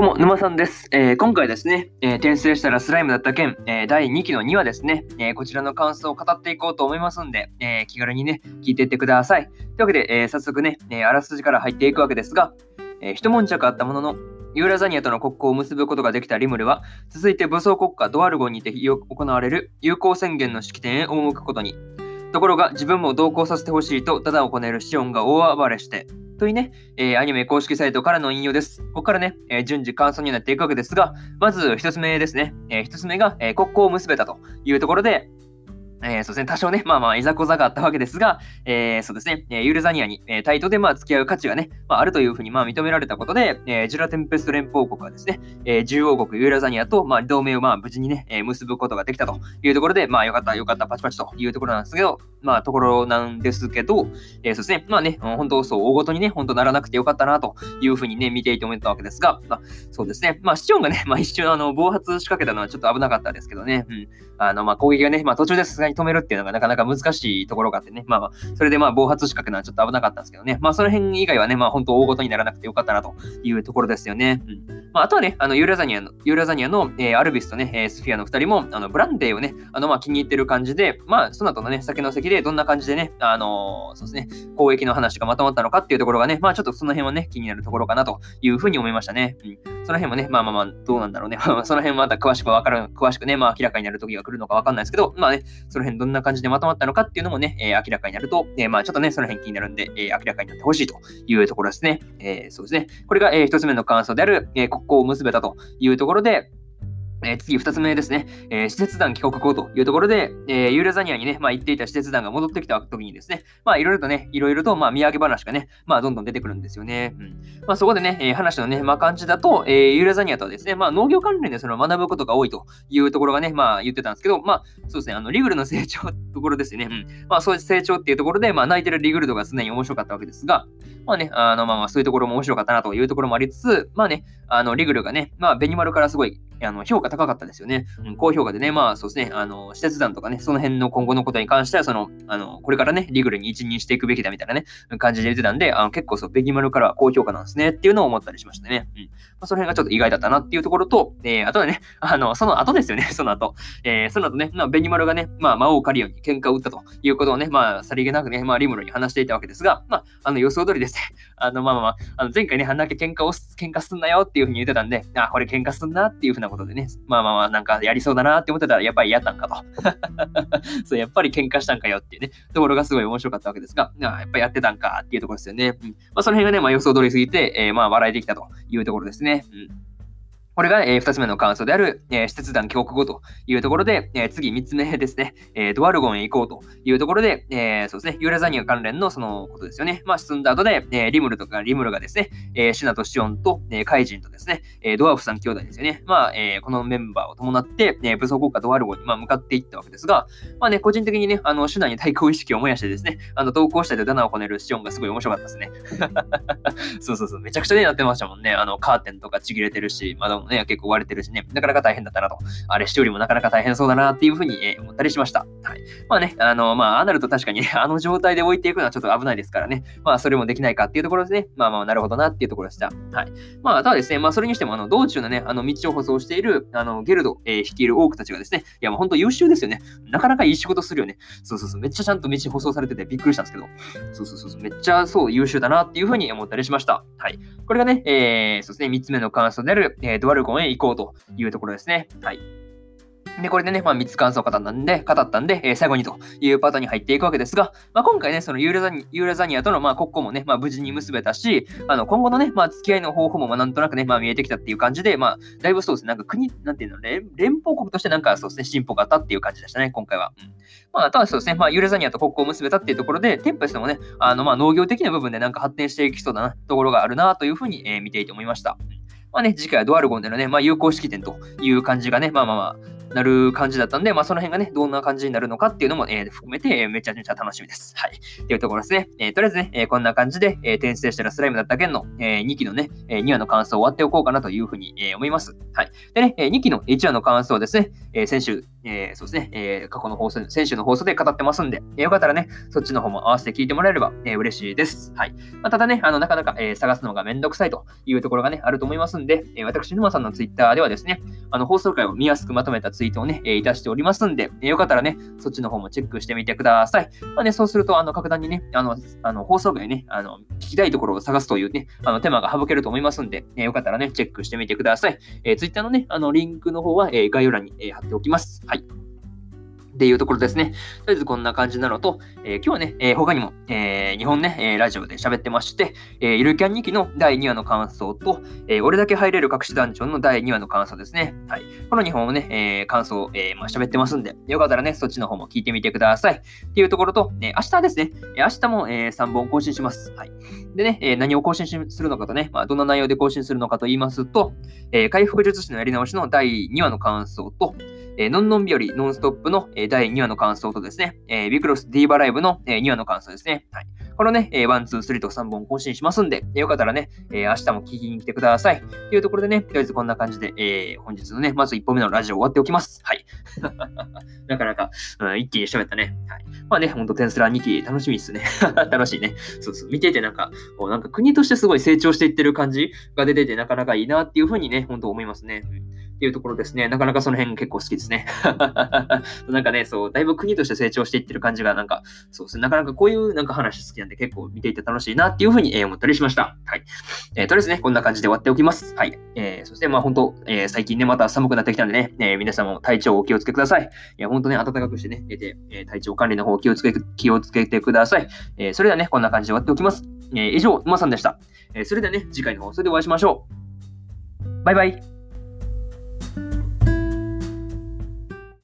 どうも、沼さんです。えー、今回ですね、えー、転生したらスライムだった件、えー、第2期の2話ですね、えこちらの感想を語っていこうと思いますんで、え気軽にね、聞いていってください。というわけで、え早速ね、えあらすじから入っていくわけですが、え一悶着あったものの、ユーラザニアとの国交を結ぶことができたリムルは、続いて武装国家ドワルゴンにて行われる友好宣言の式典へ赴くことに。ところが、自分も同行させてほしいと、ただをこねるシオンが大暴れして、というね、えー、アニメ公式サイトからの引用です。ここからね、えー、順次感想になっていくわけですが、まず一つ目ですね。えー、つ目が、え国交を結べたというところで、えー、そうですね、多少ね、まあまあ、いざこざがあったわけですが、えー、そうですね、えー、ユールザニアに、えー、タイトでまあ付き合う価値がね、まあ、あるというふうにまあ認められたことで、えー、ジュラテンペスト連邦国はですね、えー、獣王国ユールザニアと、まあ、同盟をまあ無事にね、えー、結ぶことができたというところで、まあ、よかった、よかった、パチパチというところなんですけど、まあ、ところなんですけど、えー、そうですね、まあね、本当そう、大ごとにね、本当ならなくてよかったなというふうにね、見ていて思ったわけですが、まあ、そうですね、まあ、市長がね、まあ、一瞬、あの、暴発仕掛けたのはちょっと危なかったですけどね、うん、あの、まあ、攻撃がね、まあ、途中ですがに止めるっていうのがなかなか難しいところがあってね、まあまあ、それでまあ、暴発仕掛けのはちょっと危なかったんですけどね、まあ、その辺以外はね、まあ、本当大ごとにならなくてよかったなというところですよね。うん。まあ、あとはね、あの、ユーラザニアの、ユーラザニアの、えー、アルビスとね、えー、スフィアの二人も、あの、ブランデーをね、あの、まあ、気に入ってる感じで、まあ、その後のね、酒の席でどんな感じでね、あのー、そうですね、交易の話がまとまったのかっていうところがね、まあ、ちょっとその辺はね、気になるところかなというふうに思いましたね。うん。その辺もね、まあまあまあ、どうなんだろうね。その辺また詳しくわかる、詳しくね、まあ明らかになる時が来るのかわかんないですけど、まあね、その辺どんな感じでまとまったのかっていうのもね、えー、明らかになると、えー、まあちょっとね、その辺気になるんで、えー、明らかになってほしいというところですね。え、そうですね。これが、えー、一つ目の感想である、えー、国交を結べたというところで、えー、次、二つ目ですね、えー、施設団帰国後というところで、えー、ユーラザニアにね、まあ、行っていた施設団が戻ってきた時にですね、まあ、いろいろとね、いろいろと、まあ、土産話がね、まあ、どんどん出てくるんですよね。うん。まあ、そこでね、えー、話のね、まあ、感じだと、えー、ユーラザニアとはですね、まあ、農業関連でその学ぶことが多いというところがね、まあ、言ってたんですけど、まあ、そうですね、あの、リグルの成長ところですよね。うん。まあ、そういう成長っていうところで、まあ、泣いてるリグルドが常に面白かったわけですが、まあね、あの、まあまあ、そういうところも面白かったなというところもありつつ、まあね、あの、リグルがね、まあ、ベニマルからすごい、あの、評価高かったですよね。うん、高評価でね、まあそうですね、あの、施設団とかね、その辺の今後のことに関しては、その、あの、これからね、リグルに一任していくべきだみたいなね、感じで言ってたんで、あの結構そう、ベギマルからは高評価なんですねっていうのを思ったりしましたね。うん。まあ、その辺がちょっと意外だったなっていうところと、えー、あとはね、あの、その後ですよね、その後。えー、その後ね、まあ、ベニマルがね、まあ、魔王カリオンに喧嘩を打ったということをね、まあ、さりげなくね、まあ、リムルに話していたわけですが、まあ、あの、予想通りですね、あの、まあまあまあ、の前回ね、あんだけ喧嘩を、喧嘩すんなよっていうふうに言ってたんで、あ、これ喧嘩すんなっていうふうなことでね、まあまあまあ、なんかやりそうだなって思ってたら、やっぱり嫌ったんかと。そう、やっぱり喧嘩したんかよっていうね、ところがすごい面白かったわけですが、やっぱりやってたんかっていうところですよね。うん。まあ、その辺がね、まあ予想通りすぎて、えー、まあ笑えてきたというところですね。うんこれが、えー、2つ目の感想である、えー、施設団帰国後というところで、えー、次3つ目ですね、えー、ドワルゴンへ行こうというところで、え、そうですね、ユーラザニア関連のそのことですよね。まあ、進んだ後で、え、リムルとかリムルがですね、えー、シナとシオンと、え、カイジンとですね、え、ドワーフさん兄弟ですよね。まあ、え、このメンバーを伴って、え、武装国家ドワルゴンに、まあ、向かっていったわけですが、まあね、個人的にね、あの、シナに対抗意識を燃やしてですね、あの、投稿したりダナをこねるシオンがすごい面白かったですね。そうそうそう、めちゃくちゃね、なってましたもんね。あの、カーテンとかちぎれてるし、窓もね、結構割れてるし、ね、なかなか大変だったなと。あれ、してよりもなかなか大変そうだなっていうふうに、えー、思ったりしました。はい。まあね、あの、まあ、ああなると確かに、ね、あの状態で置いていくのはちょっと危ないですからね。まあ、それもできないかっていうところですね。まあまあ、なるほどなっていうところでした。はい。まあ、ただですね、まあ、それにしても、あの、道中のね、あの、道を舗装している、あの、ゲルド、えー、率いる多くたちがですね、いや、もう本当優秀ですよね。なかなかいい仕事するよね。そうそうそう、めっちゃちゃんと道舗装されててびっくりしたんですけど、そうそうそう、めっちゃそう優秀だなっていうふうに思ったりしました。はい。これがね、えー、そうですね、3つ目の感想である、えー、ドワルゴンへ行こうというところですね。はい。で、これでね、まあ、3つ感想を語ったんで、語ったんで、えー、最後にというパターンに入っていくわけですが、まあ、今回ね、そのユーラザニユーラザニアとの、まあ、国交もね、まあ、無事に結べたし、あの、今後のね、まあ、付き合いの方法も、まあ、なんとなくね、まあ、見えてきたっていう感じで、まあ、だいぶそうですね、なんか国、なんていうの、連連邦国としてなんかそうですね、進歩があったっていう感じでしたね、今回は。うん。まあ、あとはそうですね、まあ、ユーラザニアと国交を結べたっていうところで、テンペストもね、あの、まあ、農業的な部分でなんか発展していきそうだな、ところがあるな、というふうに、えー、見ていて思いました。まあね、次回はドワルゴンでのね、まあ、有効式典という感じがね、まあまあまあ、なる感じだったんで、まあ、その辺がね、どんな感じになるのかっていうのも、えー、含めて、えー、めちゃめちゃ楽しみです。はい。っていうところですね。えー、とりあえずね、えー、こんな感じで、えー、転生したらスライムだった件の、えー、2期のね、えー、2話の感想を終わっておこうかなというふうに、えー、思います。はい。でね、えー、2期の1話の感想はですね、えー、先週、えー、そうですね、えー、過去の放送、先週の放送で語ってますんで、えー、よかったらね、そっちの方も合わせて聞いてもらえれば、えー、嬉しいです。はい。まあ、ただね、あの、なかなか、えー、探すのがめんどくさいというところがね、あると思いますんで、えー、私、沼さんのツイッターではですね、あの、放送回を見やすくまとめたツイートをね、えー、いたしておりますんで、えー、よかったらね、そっちの方もチェックしてみてください。まあね、そうすると、あの、格段にね、あの、あの放送外ね、あの、聞きたいところを探すというね、あの、手間が省けると思いますんで、えー、よかったらね、チェックしてみてください。えー、ツイッターのね、あの、リンクの方は、え、概要欄に、え、貼っておきます。はい。っていうところですね。とりあえずこんな感じなのと、えー、今日はね、えー、他にも、えー、日本ね、えラジオで喋ってまして、えー、ゆるキャン2期の第2話の感想と、え俺だけ入れる隠し団長の第2話の感想ですね。はい。この2本をね、え感想を、えまあ、喋ってますんで、よかったらね、そっちの方も聞いてみてください。っていうところと、え明日ですね、明日も、え3本更新します。はい。でね、え何を更新するのかとね、まあ、どんな内容で更新するのかと言いますと、え回復術師のやり直しの第2話の感想と、えー、ノンノン日和ノンストップの、えー、第2話の感想とですね、えー、ビクロスディーバライブの、えー、2話の感想ですね。はい。このね、えー、1、2、3と3本更新しますんで、よかったらね、えー、明日も聞きに来てください。というところでね、とりあえずこんな感じで、えー、本日のね、まず1本目のラジオ終わっておきます。はい。なかなか、うん、一気に喋ったね。はい。まあね、ほんとテンスラ2期楽しみですね。楽しいね。そうそう。見ててなんか、こうなんか国としてすごい成長していってる感じが出ててなかなかいいなっていうふうにね、ほんと思いますね。うんっていうところですね。なかなかその辺結構好きですね。なんかね、そう、だいぶ国として成長していってる感じが、なんか、そうですね。なかなかこういうなんか話好きなんで結構見ていて楽しいなっていうふうに、え思ったりしました。はい。えー、とりあえずね、こんな感じで終わっておきます。はい。えー、そしてまあ本当、えー、最近ね、また寒くなってきたんでね、えー、皆さんも体調をお気をつけください。いや、本当ね、暖かくしてね、寝て、えー、体調管理の方気をつけ、気をつけてください。えー、それではね、こんな感じで終わっておきます。えー、以上、馬さんでした。えー、それではね、次回の放送でお会いしましょう。バイバイ。